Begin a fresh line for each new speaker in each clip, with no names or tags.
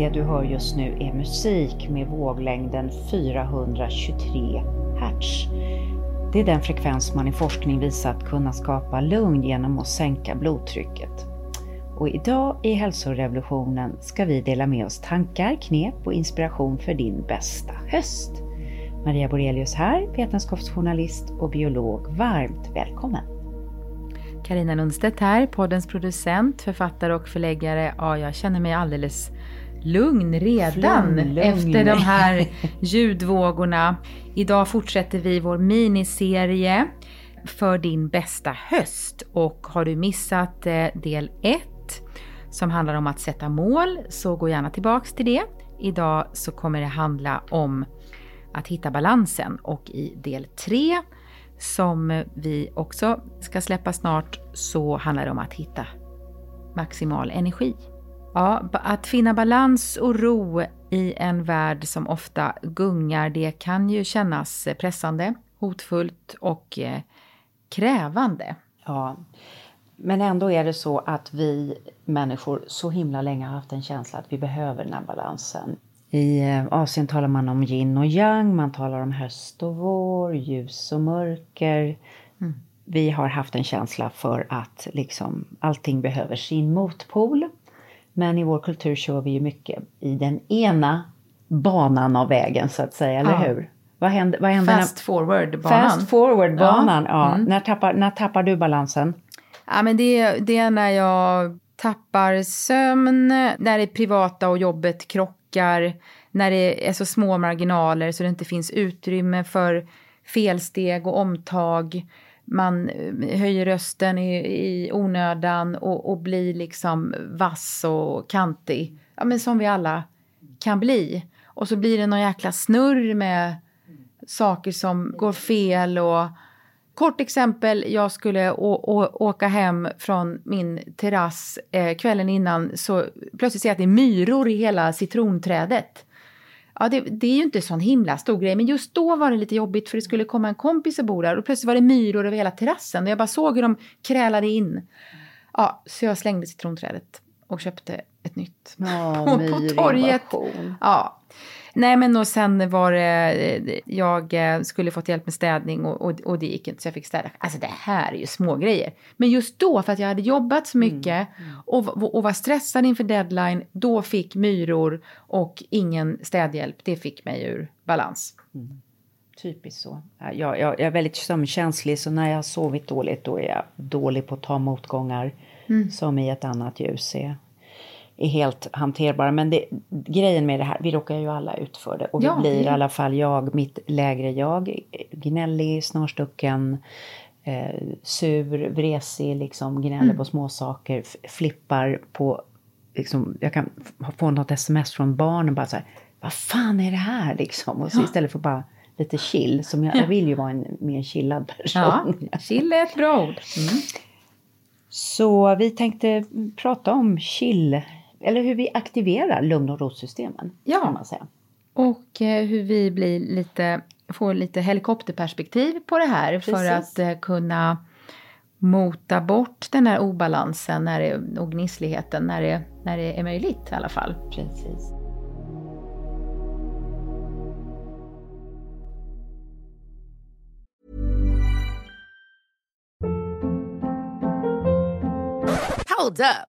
Det du hör just nu är musik med våglängden 423 Hz. Det är den frekvens man i forskning visat kunna skapa lugn genom att sänka blodtrycket. Och idag i hälsorevolutionen ska vi dela med oss tankar, knep och inspiration för din bästa höst. Maria Borelius här, vetenskapsjournalist och biolog. Varmt välkommen!
Karina Lundstedt här, poddens producent, författare och förläggare. Ja, jag känner mig alldeles lugn redan
Flumlugn.
efter de här ljudvågorna. Idag fortsätter vi vår miniserie för din bästa höst. Och har du missat eh, del 1 som handlar om att sätta mål så gå gärna tillbaks till det. Idag så kommer det handla om att hitta balansen och i del 3 som vi också ska släppa snart så handlar det om att hitta maximal energi. Ja, att finna balans och ro i en värld som ofta gungar, det kan ju kännas pressande, hotfullt och eh, krävande.
Ja, men ändå är det så att vi människor så himla länge har haft en känsla att vi behöver den här balansen. I eh, Asien talar man om yin och yang, man talar om höst och vår, ljus och mörker.
Mm.
Vi har haft en känsla för att liksom allting behöver sin motpol. Men i vår kultur kör vi ju mycket i den ena banan av vägen så att säga, eller
Ja.
hur? Vad händer, vad händer
Fast forward-banan.
fast forward-banan? Ja.
Ja. Mm.
När, tappar, när tappar du balansen?
Ja, men det, det är när jag tappar sömn, när det privata och jobbet krockar, när det är så små marginaler så det inte finns utrymme för felsteg och omtag. Man eh, höjer rösten i, i onödan och, och blir liksom vass och kantig. Ja, men som vi alla kan bli. Och så blir det någon jäkla snurr med saker som går fel och Kort exempel, jag skulle åka hem från min terrass eh, kvällen innan så plötsligt ser jag att det är myror i hela citronträdet. Ja, det, det är ju inte sån himla stor grej, men just då var det lite jobbigt för det skulle komma en kompis och bo där och plötsligt var det myror över hela terrassen och jag bara såg hur de krälade in. Ja, så jag slängde citronträdet och köpte ett nytt.
Ja,
Och på torget. Ja. Nej men och sen var det, eh, jag eh, skulle fått hjälp med städning och, och, och det gick inte så jag fick städa. Alltså det här är ju små grejer. Men just då för att jag hade jobbat så mycket och, och var stressad inför deadline, då fick myror och ingen städhjälp, det fick mig ur balans.
Typiskt så. Ja, Jag, jag, jag är väldigt sömnkänslig så när jag har sovit dåligt då är jag dålig på att ta motgångar som i ett annat ljus är, är helt hanterbara. Men det, grejen med det här, vi råkar ju alla ut för det och vi
Ja,
blir i
det-
alla fall jag, mitt lägre jag, gnällig, snarstucken, eh, sur, vresig, liksom gnäller på små saker, f- flippar på Liksom, jag kan få något sms från barnen bara så här, vad fan är det här liksom? Och så istället för bara lite chill, som jag, jag vill ju vara en mer chillad person.
Ja, chill är ett bra ord.
Så vi tänkte prata om chill, eller hur vi aktiverar lugn och rosystemen.
Ja.
Kan man säga.
Och eh, hur vi blir lite, får lite helikopterperspektiv på det här för
Precis.
att eh, kunna mota bort den här obalansen när det, och gnissligheten när det, när det är möjligt i alla fall.
Precis.
Hold up.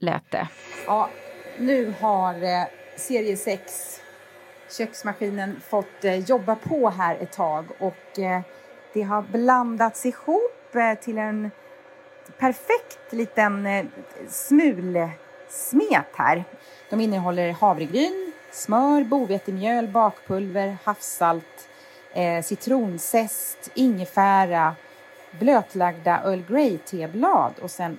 lät det. Ja, nu har eh, serie 6 köksmaskinen fått eh, jobba på här ett tag och eh, det har blandats ihop eh, till en perfekt liten eh, smulsmet här. De innehåller havregryn, smör, bovetemjöl, bakpulver, havssalt, eh, citronzest, ingefära, blötlagda Earl Grey-teblad och sen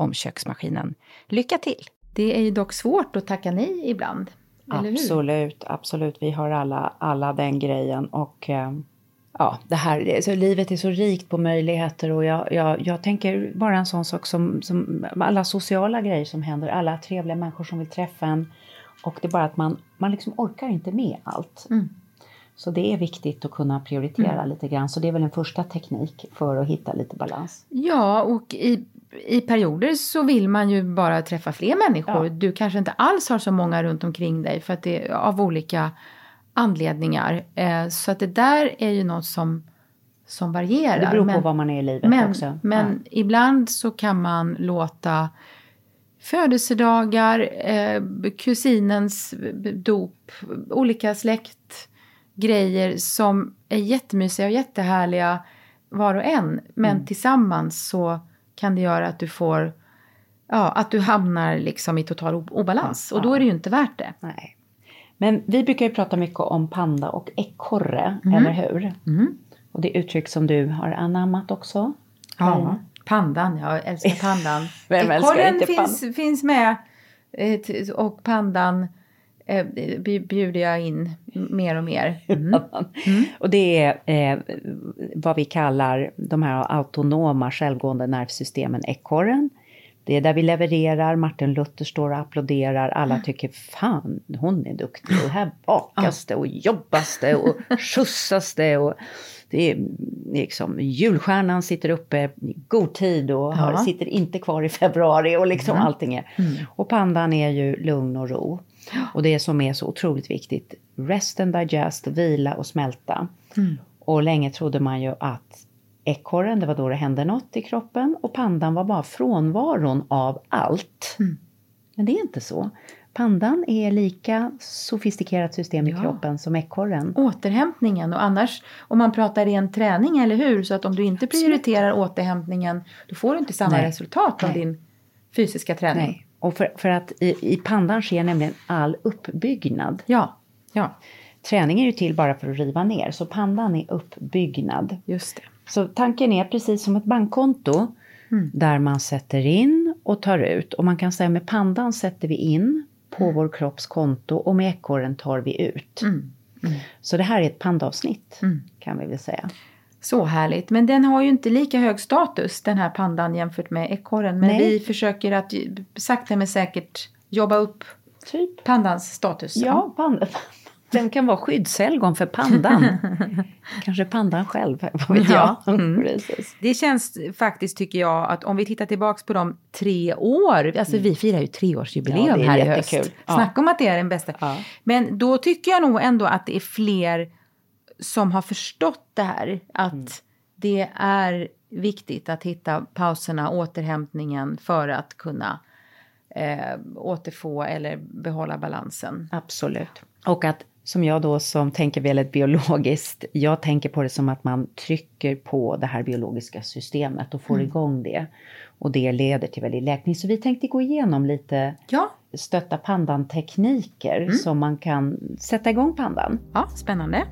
om köksmaskinen. Lycka till!
Det är ju dock svårt att tacka nej ibland.
Absolut, absolut. Vi har alla, alla den grejen. Och eh, ja, det här, så livet är så rikt på möjligheter och jag, jag, jag tänker bara en sån sak som, som alla sociala grejer som händer, alla trevliga människor som vill träffa en. Och det är bara att man, man liksom orkar inte med allt. Mm. Så det är viktigt att kunna prioritera mm. lite grann. Så det är väl en första teknik för att hitta lite balans.
Ja, och i i perioder så vill man ju bara träffa fler människor. Ja. Du kanske inte alls har så många runt omkring dig för att det är av olika anledningar. Eh, så att det där är ju något som, som varierar.
Det beror på var man är i livet
men,
också.
Men ja. ibland så kan man låta födelsedagar, eh, kusinens dop, olika släktgrejer som är jättemysiga och jättehärliga var och en. Men mm. tillsammans så kan det göra att du får
ja, att du hamnar liksom i total obalans.
Ja,
och då är det ju inte värt det.
Nej. Men vi brukar ju prata mycket om panda och ekorre, eller hur?
Mm.
Och det är uttryck som du har anammat också.
Ja, pandan. Jag älskar pandan. Ekorren finns, finns med. eh, Och pandan bjuder jag in mer och mer. Mm.
Och det är eh, vad vi kallar de här autonoma självgående nervsystemen, ekorren. Det är där vi levererar, Martin Luther står och applåderar, alla tycker fan hon är duktig och här bakas det och jobbas det och skjutsas det och det är liksom julstjärnan sitter uppe i god tid och har, sitter inte kvar i februari och liksom allting är. Och pandan är ju lugn och ro. Och det som är så otroligt viktigt, rest and digest, vila och smälta. Och länge trodde man ju att ekorren, det var då det hände något i kroppen och pandan var bara frånvaron av allt. Men det är inte så. Pandan är lika sofistikerat system i
Ja.
kroppen som ekorren.
Återhämtningen och annars om man pratar ren träning, eller hur? Så att om du inte prioriterar återhämtningen då får du inte samma
Nej.
resultat av
Nej.
din fysiska träning.
Nej. Och för, för att i, i pandan sker nämligen all uppbyggnad.
Ja, ja,
Träning är ju till bara för att riva ner, så pandan är uppbyggnad.
just det.
Så tanken är precis som ett bankkonto där man sätter in och tar ut. Och man kan säga med pandan sätter vi in på vår kropps konto och med ekorren tar vi ut. Så det här är ett pandavsnitt kan vi väl säga.
Så härligt. Men den har ju inte lika hög status den här pandan jämfört med ekorren. Men
Nej.
vi försöker att sakta men säkert jobba upp
Typ.
pandans status.
Ja, pandan. Den kan vara skyddshelgon för pandan. Kanske pandan själv, vad vet
Ja.
jag.
Mm.
Precis.
Det känns faktiskt tycker jag att om vi tittar tillbaks på de tre år, alltså vi firar ju treårsjubileum
Ja,
här i
jättekul.
höst.
Ja.
Snacka om att det är den bästa.
Ja.
Men då tycker jag nog ändå att det är fler som har förstått det här. Att
Mm.
det är viktigt att hitta pauserna, återhämtningen för att kunna eh, återfå eller behålla balansen.
Absolut. Och att som jag då som tänker väldigt biologiskt, jag tänker på det som att man trycker på det här biologiska systemet och får
Mm.
igång det. Och det leder till väldigt läkning. Så vi tänkte gå igenom lite
Ja,
stötta pandan-tekniker
Mm.
som man kan sätta igång pandan.
ja spännande.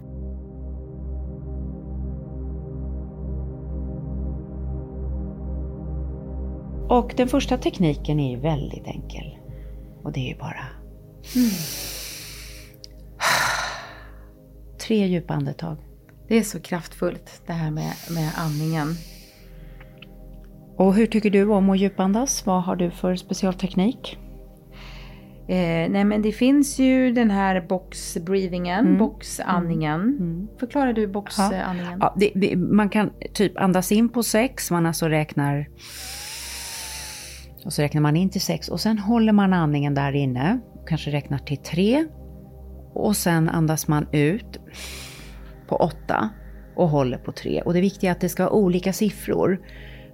Och den första tekniken är ju väldigt enkel. Och det är ju bara... Tre djupa andetag.
Det är så kraftfullt det här med, med andningen.
Och hur tycker du om att djupandas? Vad har du för specialteknik?
Eh, nej men det finns ju den här box-breathingen, boxandningen. Förklarar du boxandningen?
Ja, det, det, man kan typ andas in på sex, man alltså räknar... Och så räknar man in till sex och sen håller man andningen där inne, kanske räknar till tre. Och sen andas man ut på åtta och håller på tre. Och det viktiga är att det ska vara olika siffror.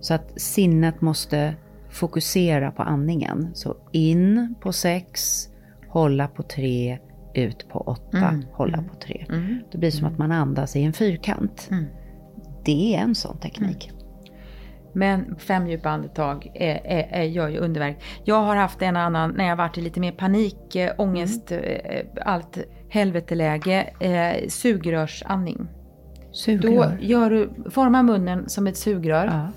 Så att sinnet måste fokusera på andningen. Så in på sex, hålla på tre, ut på åtta, hålla på tre. Det blir som att man andas i en fyrkant. Det är en sån teknik.
Men fem djupa andetag är, är, är, gör ju underverk. Jag har haft en annan när jag varit i lite mer panik, eh, ångest, eh, allt helveteläge, eh, sugrörsandning. Då
Sugrör.
gör du, formar munnen som ett sugrör.
Ja.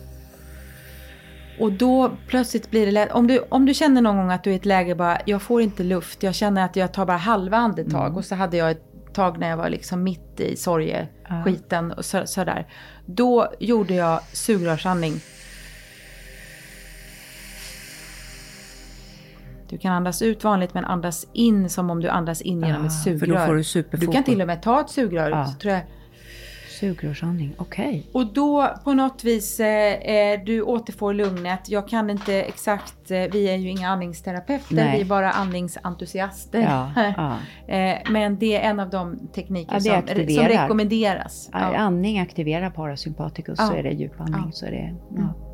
Och då plötsligt blir det lätt. Om du, om du känner någon gång att du är i ett läge bara, jag får inte luft, jag känner att jag tar bara halva andetag. Och så hade jag ett tag när jag var liksom mitt i sorgeskiten och så, sådär. Då gjorde jag sugrörsandning. Du kan andas ut vanligt men andas in som om du andas in genom ett
Ah,
sugrör.
för då får du
du kan till och med ta ett sugrör.
Ja.
Tror jag,
Sugrörsandning, okej.
och då på något vis, eh, eh, du återfår lugnet. Jag kan inte exakt, eh, vi är ju inga andningsterapeuter,
Nej.
vi är bara andningsentusiaster.
Ja, ja.
eh, men det är en av de tekniker
Ja,
som, som rekommenderas.
Ja. Andning aktiverar parasympaticus,
Ja.
så är det djupandning. Så är det, ja.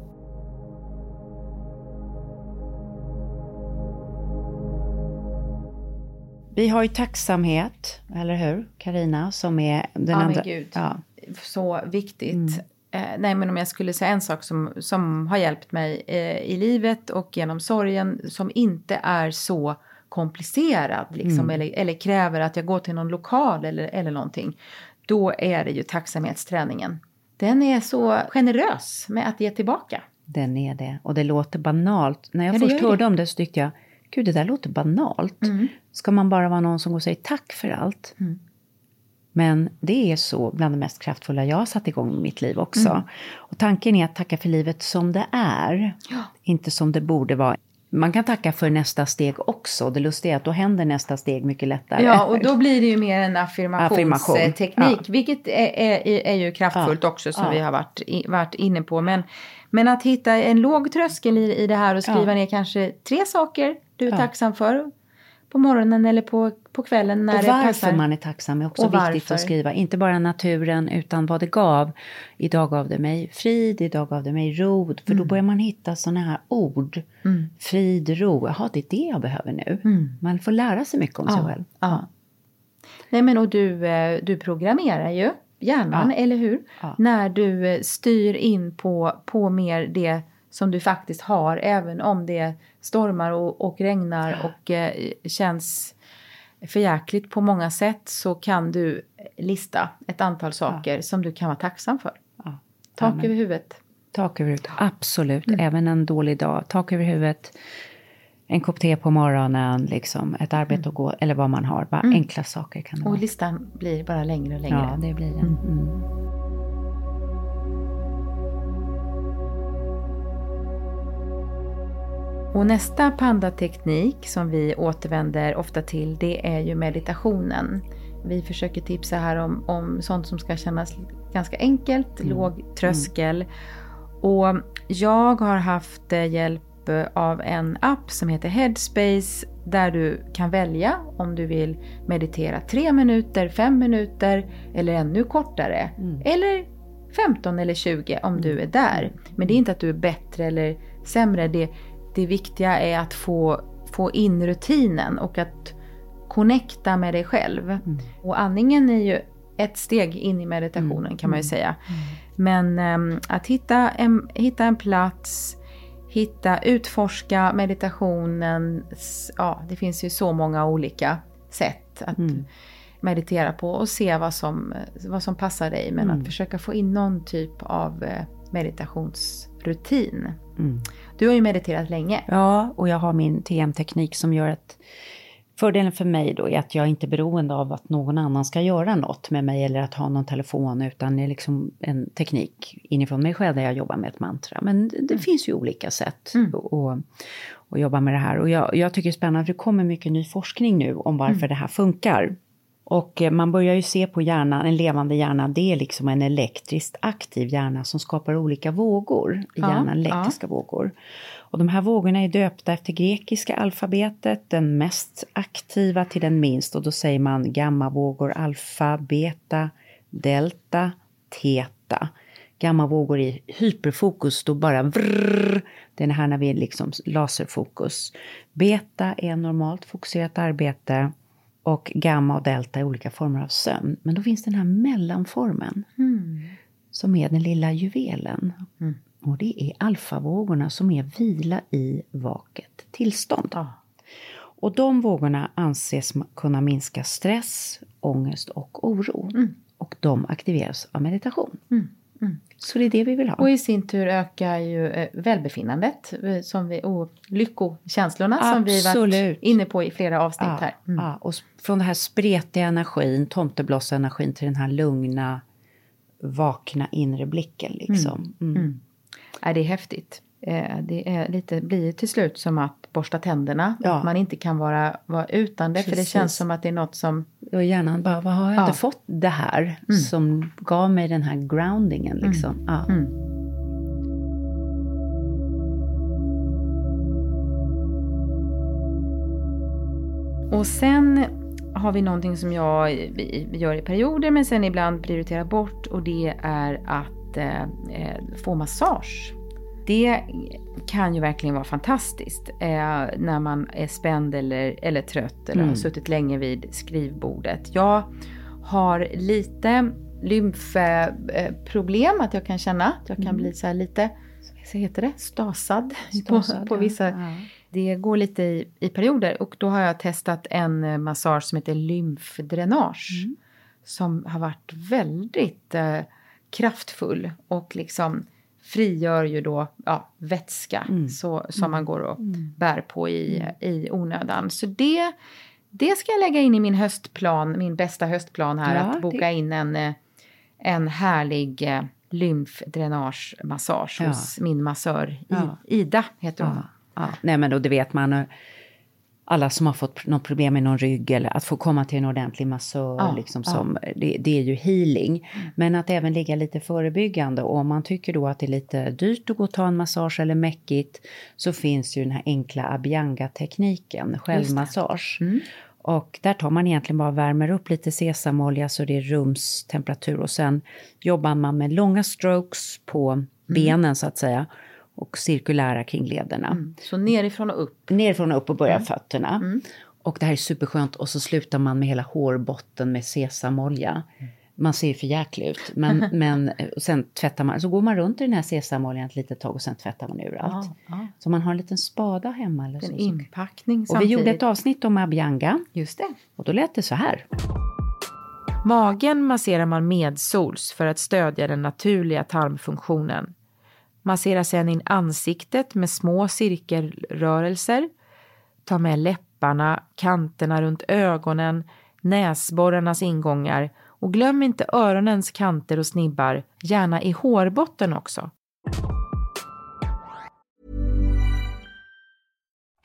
Vi har ju tacksamhet, eller hur? Karina som är den
Ja, men
andra.
gud.
Ja.
Så viktigt.
Mm.
eh, nej men om jag skulle säga en sak som, som har hjälpt mig eh, i livet och genom sorgen som inte är så komplicerad liksom,
Mm.
eller, eller kräver att jag går till någon lokal eller, eller någonting. Då är det ju tacksamhetsträningen. Den är så generös med att ge tillbaka.
Den är det. Och det låter banalt. När jag
Ja,
först hörde
det.
om det så tyckte jag, gud det där låter banalt.
Mm.
Ska man bara vara någon som går och säger tack för allt? Men det är så bland det mest kraftfulla jag har satt igång i mitt liv också.
Mm.
Och tanken är att tacka för livet som det är, inte som det borde vara. Man kan tacka för nästa steg också. Det lustiga är att då händer nästa steg mycket lättare.
Ja, och då blir det ju mer en affirmationsteknik,
Affirmation, ja.
vilket är, är, är ju kraftfullt
Ja,
också som
ja.
vi har varit, varit inne på. Men, men att hitta en låg tröskel i, i det här och skriva
Ja.
ner kanske tre saker du är
Ja.
tacksam för på morgonen eller på, på kvällen när
och
det
varför
passar.
man är tacksam är också
Och
viktigt
varför.
att skriva. Inte bara naturen utan vad det gav. Idag gav det mig frid, idag gav det mig ro. För
Mm.
då börjar man hitta sådana här ord. Frid, ro. Jaha, det är det jag behöver nu. Man får lära sig mycket om sig
Mm. Ja,
själv.
ja. Nej men och du, eh, du programmerar ju hjärnan,
Ja.
eller hur?
Ja.
När du eh, styr in på, på mer det som du faktiskt har, även om det stormar och, och regnar och eh, känns förjäkligt på många sätt så kan du lista ett antal saker som du kan vara tacksam för. Tak över huvudet.
Tak över huvudet, absolut.
Mm.
Även en dålig dag. Tak över huvudet, en kopp te på morgonen, liksom, ett arbete att gå, eller vad man har. Bara enkla saker kan det
Mm. Och
vara.
listan blir bara längre och längre.
Ja, det blir det. Mm.
Och nästa pandateknik som vi återvänder ofta till det är ju meditationen. Vi försöker tipsa här om, om sånt som ska kännas ganska enkelt, låg tröskel. Och jag har haft eh, hjälp av en app som heter Headspace där du kan välja om du vill meditera 3 minuter, 5 minuter eller ännu kortare. Eller 15 eller 20 om du är där. Men det är inte att du är bättre eller sämre. Det, det viktiga är att få, få in rutinen och att connecta med dig själv. Och andningen är ju ett steg in i meditationen kan man ju säga. Men ehm, att hitta en, hitta en plats, hitta, utforska meditationen. Ja, det finns ju så många olika sätt att meditera på och se vad som, vad som passar dig. Men att försöka få in någon typ av eh, meditationsrutin. Du har ju mediterat länge.
Ja, och jag har min TM-teknik som gör att Fördelen för mig då är att jag inte är beroende av att någon annan ska göra något med mig eller att ha någon telefon utan det är liksom en teknik inifrån mig själv där jag jobbar med ett mantra. Men det, det finns ju olika sätt att, att, att jobba med det här och jag, jag tycker det är spännande för det kommer mycket ny forskning nu om varför det här funkar. Och eh, man börjar ju se på hjärnan, en levande hjärna, det är liksom en elektriskt aktiv hjärna som skapar olika vågor i
Ja,
hjärnan, elektriska vågor. Och de här vågorna är döpta efter grekiska alfabetet, den mest aktiva till den minst. Och då säger man gammavågor, alfa, beta, delta, teta. Gammavågor i hyperfokus, då bara vrrr, det är det här när vi är liksom laserfokus. Beta är normalt fokuserat arbete och gamma och delta är olika former av sömn. Men då finns den här mellanformen som är den lilla juvelen. Och det är alfavågorna som är vila i vaket tillstånd. Och de vågorna anses kunna minska stress, ångest och oro. Och de aktiveras av meditation. Så det är det vi vill ha.
Och i sin tur ökar ju eh, välbefinnandet eh, som vi, och lyckokänslorna som vi varit
Absolut.
inne på i flera avsnitt
Ja,
här. Mm.
ja, och från den här spretiga energin, tomtebloss-energin till den här lugna, vakna inre blicken. Liksom. Mm.
Ja, det är häftigt. Eh, Det är lite, blir till slut som att borsta tänderna.
Ja.
Att man inte kan vara, vara utan det. För det
Precis.
känns som att det är något som...
Och hjärnan bara, vad har jag
Ja.
inte fått det här som gav mig den här groundingen liksom. Ja.
Och sen har vi någonting som jag gör i perioder men sen ibland prioriterar bort och det är att eh, eh, få massage. Det kan ju verkligen vara fantastiskt eh, när man är spänd eller, eller trött eller har suttit länge vid skrivbordet. Jag har lite lymfproblem, att jag kan känna att jag kan
Mm.
bli så här lite, så heter det, stasad,
Stasad,
på, på vissa.
Ja.
Det går lite i, i perioder och då har jag testat en eh, massage som heter lymfdränage.
Mm.
Som har varit väldigt eh, kraftfull och liksom frigör ju då ja, vätska
Mm.
så, som man går och bär på i, i onödan. Så det, det ska jag lägga in i min höstplan, min bästa höstplan här,
Ja,
att boka
det-
in en, eh, en härlig eh, lymfdränagemassage
Ja.
hos min massör I. Ida, heter hon.
Ja, ja. Nej men då det vet man. Alla som har fått något problem med någon rygg eller att få komma till en ordentlig massör.
Ja,
liksom
ja. Mm.
som, det, det är ju healing. Men att även ligga lite förebyggande. Och om man tycker då att det är lite dyrt att gå och ta en massage eller mäckigt. Så finns ju den här enkla Abianga-tekniken, självmassage.
Mm.
Och där tar man egentligen bara värmer upp lite sesamolja så det är rumstemperatur och sen jobbar man med långa strokes på
Mm.
benen så att säga och cirkulära kring lederna.
Så nerifrån och upp.
Nerifrån och upp och börjar
Mm.
fötterna. Och det här är superskönt och så slutar man med hela hårbotten med sesamolja. Man ser ju för jäklig ut. Men, men och sen tvättar man, så går man runt i den här sesamoljan ett litet tag och sen tvättar man ur allt.
ja.
Så man har en liten spada hemma eller.
En
så.
inpackning
Och vi gjorde ett avsnitt om Abianga
Just det.
och då lät det så här.
Magen masserar man medsols för att stödja den naturliga tarmfunktionen. Massera sedan in ansiktet med små cirkelrörelser. Ta med läpparna, kanterna runt ögonen, näsborrarnas ingångar och glöm inte öronens kanter och snibbar, gärna i hårbotten också.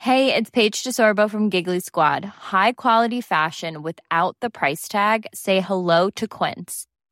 Hej, det är Paige DeSorbo från Giggly Squad. High quality fashion without the price tag. Say hello to Quince.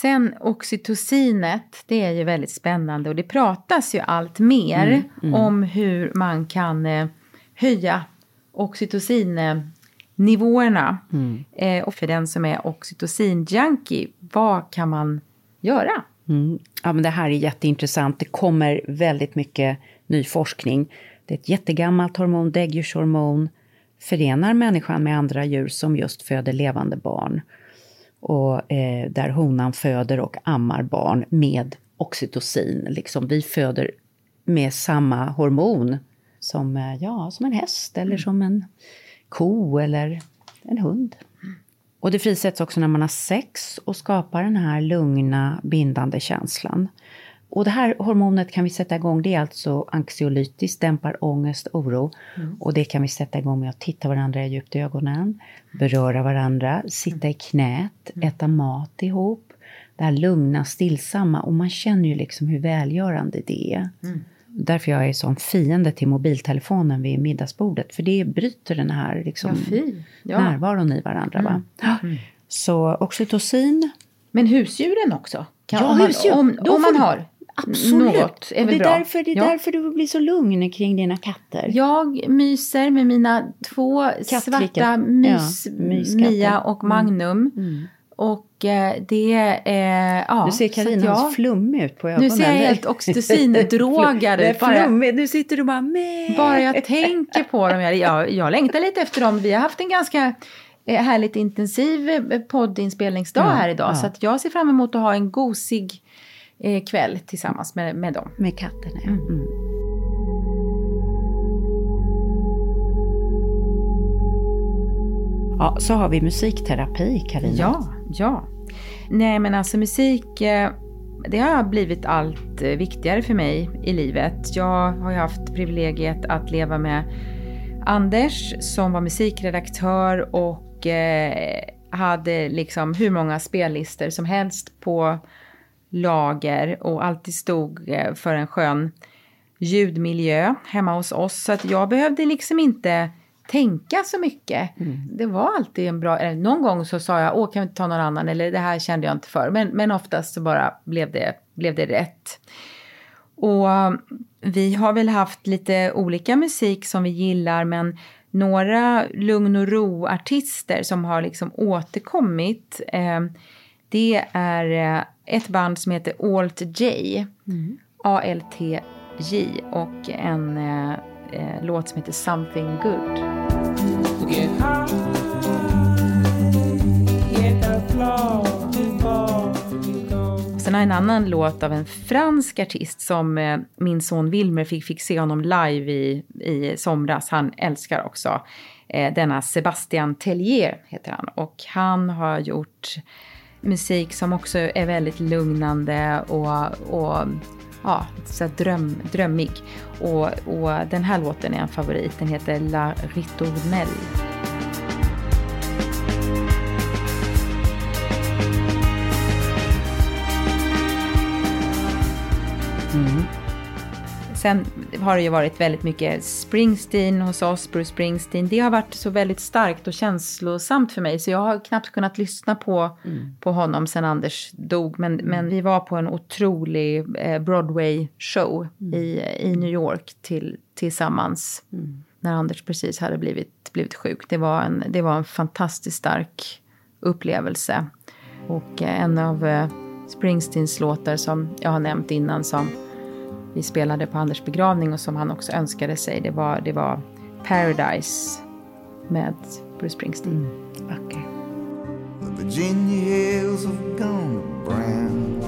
Sen oxytocinet, det är ju väldigt spännande och det pratas ju allt mer om hur man kan eh, höja oxytocinnivåerna. Eh, och för den som är oxytocin-junkie, vad kan man göra?
Mm. Ja, men det här är jätteintressant. Det kommer väldigt mycket ny forskning. Det är ett jättegammalt hormon, däggdjurshormon, förenar människan med andra djur som just föder levande barn. Och eh, där honan föder och ammar barn med oxytocin. Liksom, vi föder med samma hormon som, eh, ja, som en häst eller som en ko eller en hund. Och det frisätts också när man har sex och skapar den här lugna, bindande känslan. Och det här hormonet kan vi sätta igång, det är alltså anxiolytiskt, dämpar ångest, oro. Och det kan vi sätta igång med att titta varandra djupt i ögonen, beröra varandra, sitta i knät, äta mat ihop. Det här lugna, stillsamma och man känner ju liksom hur välgörande det är. Därför jag är sån fiende till mobiltelefonen vid middagsbordet, för det bryter den här liksom,
Ja. Ja.
närvaron i varandra. Va? Så oxytocin,
Men husdjuren också? Kan,
Ja,
om man. Om, om
får
man har.
Absolut.
Något är väl
det är
bra.
därför, det är
Ja.
därför du blir så lugn kring dina katter.
Jag myser med mina två svarta mys,
Ja.
Mia och Magnum.
Mm.
Och eh, det är... Ja,
Nu ser Carina helt flummig ut på ögonen.
Nu ser jag helt oxytocindrogad ut. Bara,
flummig. Nu sitter du bara med.
bara jag tänker på dem. Jag, jag, jag längtar lite efter dem. Vi har haft en ganska eh, härligt intensiv eh, poddinspelningsdag
Ja,
här idag.
ja.
Så jag ser fram emot att ha en gosig eh, kväll tillsammans med, med dem.
Med katterna, ja. Mm. Ja, så har vi musikterapi, Carina.
Ja, ja. Nej men alltså musik, eh, det har blivit allt eh, viktigare för mig i livet. Jag har ju haft privilegiet att leva med Anders som var musikredaktör och eh, hade liksom hur många spellistor som helst på lager och alltid stod eh, för en skön ljudmiljö hemma hos oss. Så att jag behövde liksom inte tänka så mycket. Det var alltid en bra, eller någon gång så sa jag, åh kan vi inte ta någon annan, eller det här kände jag inte för. Men, men oftast så bara blev det, blev det rätt. Och um, vi har väl haft lite olika musik som vi gillar, men några lugn och ro-artister som har liksom återkommit, eh, det är eh, ett band som heter Alt J, A-L-T-J, och en eh, eh, låt som heter Something Good. Sen har jag en annan låt av en fransk artist som eh, min son Wilmer fick, fick se honom live i, i somras. Han älskar också eh, denna Sebastian Tellier heter han. Och han har gjort musik som också är väldigt lugnande och, och ja, så dröm, drömmig. Och, och den här låten är en favorit. Den heter La Ritournelle. Sen har det ju varit väldigt mycket Springsteen hos oss, Bruce Springsteen. Det har varit så väldigt starkt och känslosamt för mig så jag har knappt kunnat lyssna på, på honom sen Anders dog. Men, men vi var på en otrolig eh, Broadway-show i, i New York till, tillsammans när Anders precis hade blivit, blivit sjuk. Det var, en, det var en fantastiskt stark upplevelse. Och eh, en av eh, Springsteens låtar som jag har nämnt innan som vi spelade på Anders begravning och som han också önskade sig. Det var, det var Paradise med Bruce Springsteen.
Vacker.
The Virginia hills have gone brown.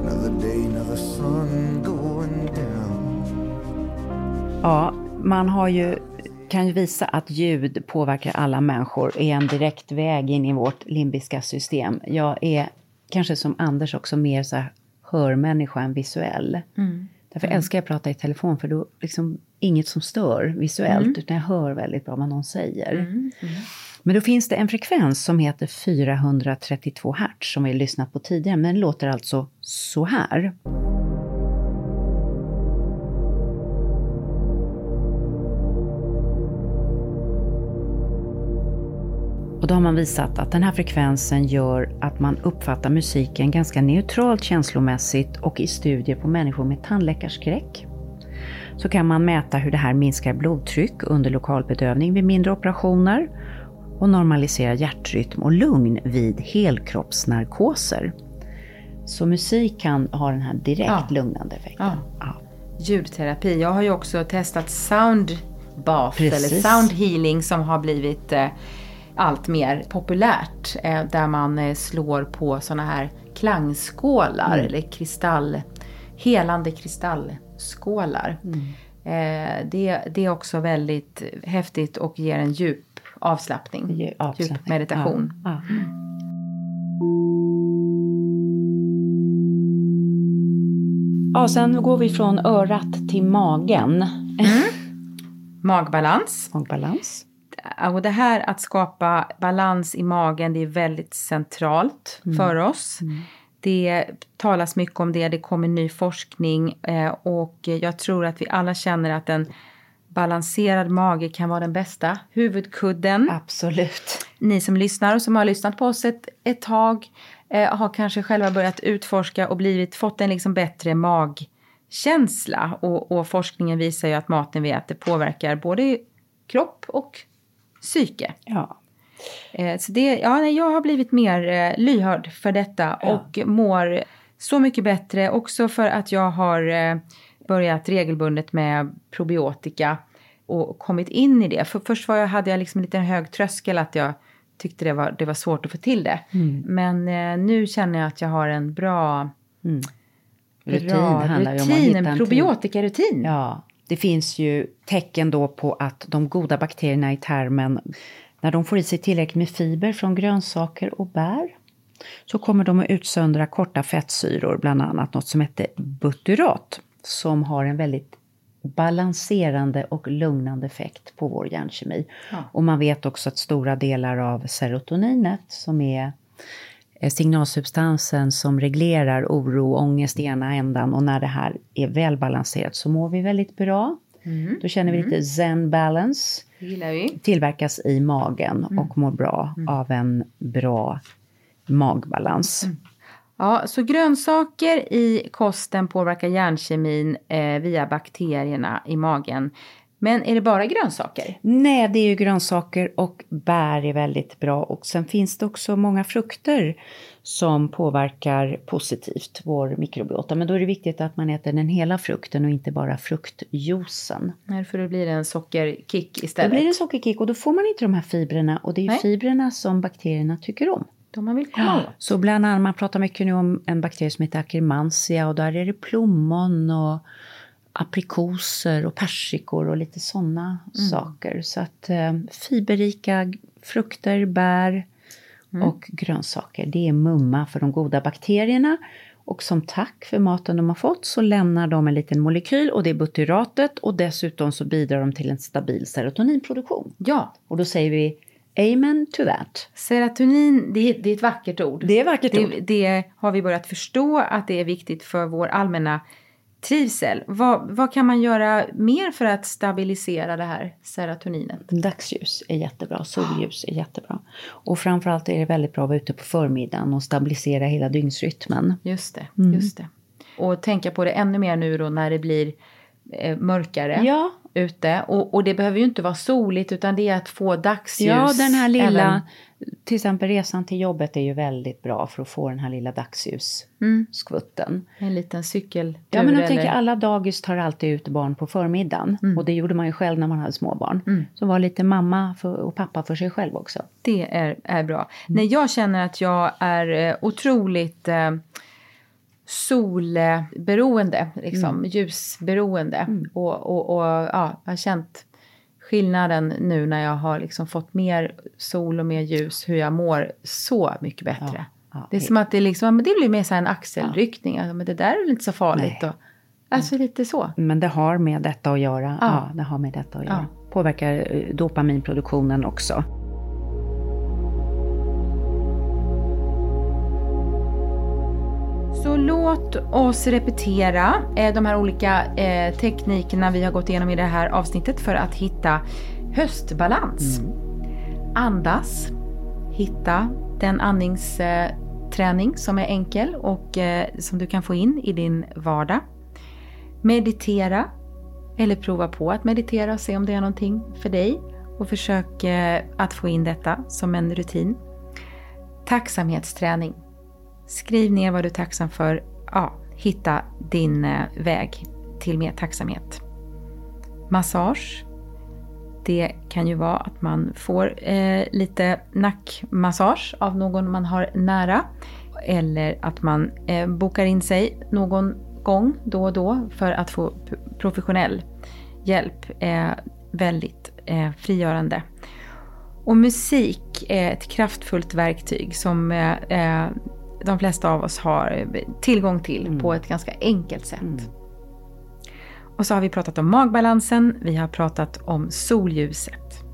Another day, another sun going down.
Ja, man har ju, kan ju visa att ljud påverkar alla människor är en direkt väg in i vårt limbiska system. Jag är kanske som Anders också mer så här hörmänniska än visuell. Därför älskar jag att prata i telefon för då liksom inget som stör visuellt utan jag hör väldigt bra vad någon säger. Men då finns det en frekvens som heter 432 Hz som vi lyssnat på tidigare men den låter alltså så här. Då har man visat att den här frekvensen gör att man uppfattar musiken ganska neutralt känslomässigt och i studier på människor med tandläkarskräck så kan man mäta hur det här minskar blodtryck under lokalbedövning vid mindre operationer och normaliserar hjärtrytm och lugn vid helkroppsnarkoser. Så musik kan ha den här direkt
Ja.
lugnande effekten.
Ja.
Ja.
Ljudterapi. Jag har ju också testat sound bath
Precis.
eller sound healing som har blivit eh, allt mer populärt. Eh, där man eh, slår på såna här klangskålar eller kristall, helande kristallskålar. Eh, det, det är också väldigt häftigt och ger en djup avslappning.
Avslappning.
Djup meditation.
Ja. Ja. Ja, sen går vi från örat till magen.
Magbalans.
Magbalans.
Och det här att skapa balans i magen, det är väldigt centralt för oss. Det talas mycket om det, det kommer ny forskning eh, och jag tror att vi alla känner att en balanserad mage kan vara den bästa huvudkudden.
Absolut.
ni som lyssnar och som har lyssnat på oss ett, ett tag eh, har kanske själva börjat utforska och blivit, fått en liksom bättre magkänsla. Och, och forskningen visar ju att maten vi äter påverkar både kropp och psyke.
Ja.
Eh, så det, ja, nej, jag har blivit mer eh, lyhörd för detta
Ja.
och mår så mycket bättre. Också för att jag har eh, börjat regelbundet med probiotika och kommit in i det. För först var jag, hade jag liksom en liten hög tröskel att jag tyckte det var, det var svårt att få till det.
Mm.
Men eh, nu känner jag att jag har en bra
Rutin
bra rutin,
hitta
en
en
probiotikarutin.
Ja, det finns ju tecken då på att de goda bakterierna i tarmen, när de får i sig tillräckligt med fiber från grönsaker och bär, så kommer de att utsöndra korta fettsyror, bland annat något som heter butyrat, som har en väldigt balanserande och lugnande effekt på vår hjärnkemi. Och man vet också att stora delar av serotoninet, som är signalsubstansen som reglerar oro och ångest i ena ändan och när det här är välbalanserat så mår vi väldigt bra. Då känner vi lite zen balance.
Gillar vi.
Tillverkas i magen och mår bra av en bra magbalans.
Ja, så grönsaker i kosten påverkar hjärnkemin eh, via bakterierna i magen. Men är det bara grönsaker?
Nej, det är ju grönsaker och bär är väldigt bra. Och sen finns det också många frukter som påverkar positivt vår mikrobiota. Men då är det viktigt att man äter den hela frukten och inte bara fruktjuicen.
Nej, för då blir det en sockerkick
Då
istället.
blir det en sockerkick och då får man inte de här fibrerna. Och det är ju
Nej.
fibrerna som bakterierna tycker om.
De man vill komma åt.
Så bland annat, man pratar mycket nu om en bakterie som heter Akkermansia och där är det plommon och aprikoser och persikor och lite sådana saker. Så att eh, fiberrika frukter, bär och grönsaker, det är mumma för de goda bakterierna. Och som tack för maten de har fått så lämnar de en liten molekyl och det är butyratet och dessutom så bidrar de till en stabil serotoninproduktion.
Ja,
Och då säger vi Amen to that.
serotonin, det, är- det är ett vackert ord.
Det är vackert ord.
det, det har vi börjat förstå att det är viktigt för vår allmänna trivsel. Vad, vad kan man göra mer för att stabilisera det här serotoninet?
Dagsljus är jättebra, solljus är jättebra. Och framförallt är det väldigt bra att vara ute på förmiddagen och stabilisera hela dygnsrytmen.
Just det,
Mm.
just det. Och tänka på det ännu mer nu då när det blir eh, mörkare
Ja.
Ute. Och, och det behöver ju inte vara soligt utan det är att få dagsljus.
Ja, den här lilla,
även-
till exempel resan till jobbet är ju väldigt bra för att få den här lilla dagsljusskvutten.
En liten cykeltur
Ja, men jag tänker alla dagis tar alltid ut barn på förmiddagen. Och det gjorde man ju själv när man hade småbarn. Så var lite mamma för, och pappa för sig själv också.
Det är, är bra. Nej, jag känner att jag är eh, otroligt eh, solberoende, liksom, ljusberoende. Och, och, och ja, jag har känt skillnaden nu när jag har liksom fått mer sol och mer ljus, hur jag mår så mycket bättre.
Ja, ja,
det är som att det, liksom, men det blir mer så en axelryckning. Alltså, men det där är väl inte så farligt.
Nej.
Och, alltså lite så.
Men det har med detta att göra.
Ja.
Ja, det har med detta att göra.
Ja.
Påverkar eh, dopaminproduktionen också.
Så låt oss repetera eh, de här olika eh, teknikerna vi har gått igenom i det här avsnittet för att hitta höstbalans. Andas. Hitta den andningsträning som är enkel och eh, som du kan få in i din vardag. Meditera. Eller prova på att meditera och se om det är någonting för dig. Och försök att få in detta som en rutin. Tacksamhetsträning. Skriv ner vad du är tacksam för. Ja, hitta din eh, väg till mer tacksamhet. Massage. Det kan ju vara att man får eh, lite nackmassage av någon man har nära. Eller att man eh, bokar in sig någon gång då och då för att få professionell hjälp. Eh, väldigt eh, frigörande. Och musik är ett kraftfullt verktyg som eh, eh de flesta av oss har tillgång till på ett ganska enkelt sätt. Och så har vi pratat om magbalansen, vi har pratat om solljuset.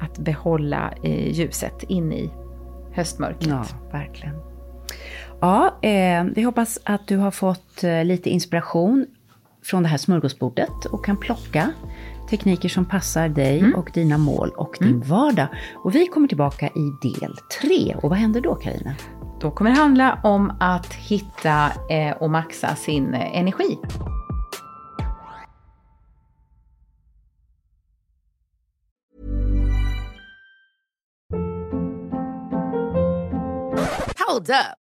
Att behålla eh, ljuset in i höstmörkret.
Ja, verkligen. Ja, eh, vi hoppas att du har fått eh, lite inspiration från det här smörgåsbordet och kan plocka Tekniker som passar dig mm. och dina mål och din mm. vardag. Och vi kommer tillbaka i del tre. Och vad händer då Karina?
Då kommer det handla om att hitta eh, och maxa sin eh, energi.
Hold up.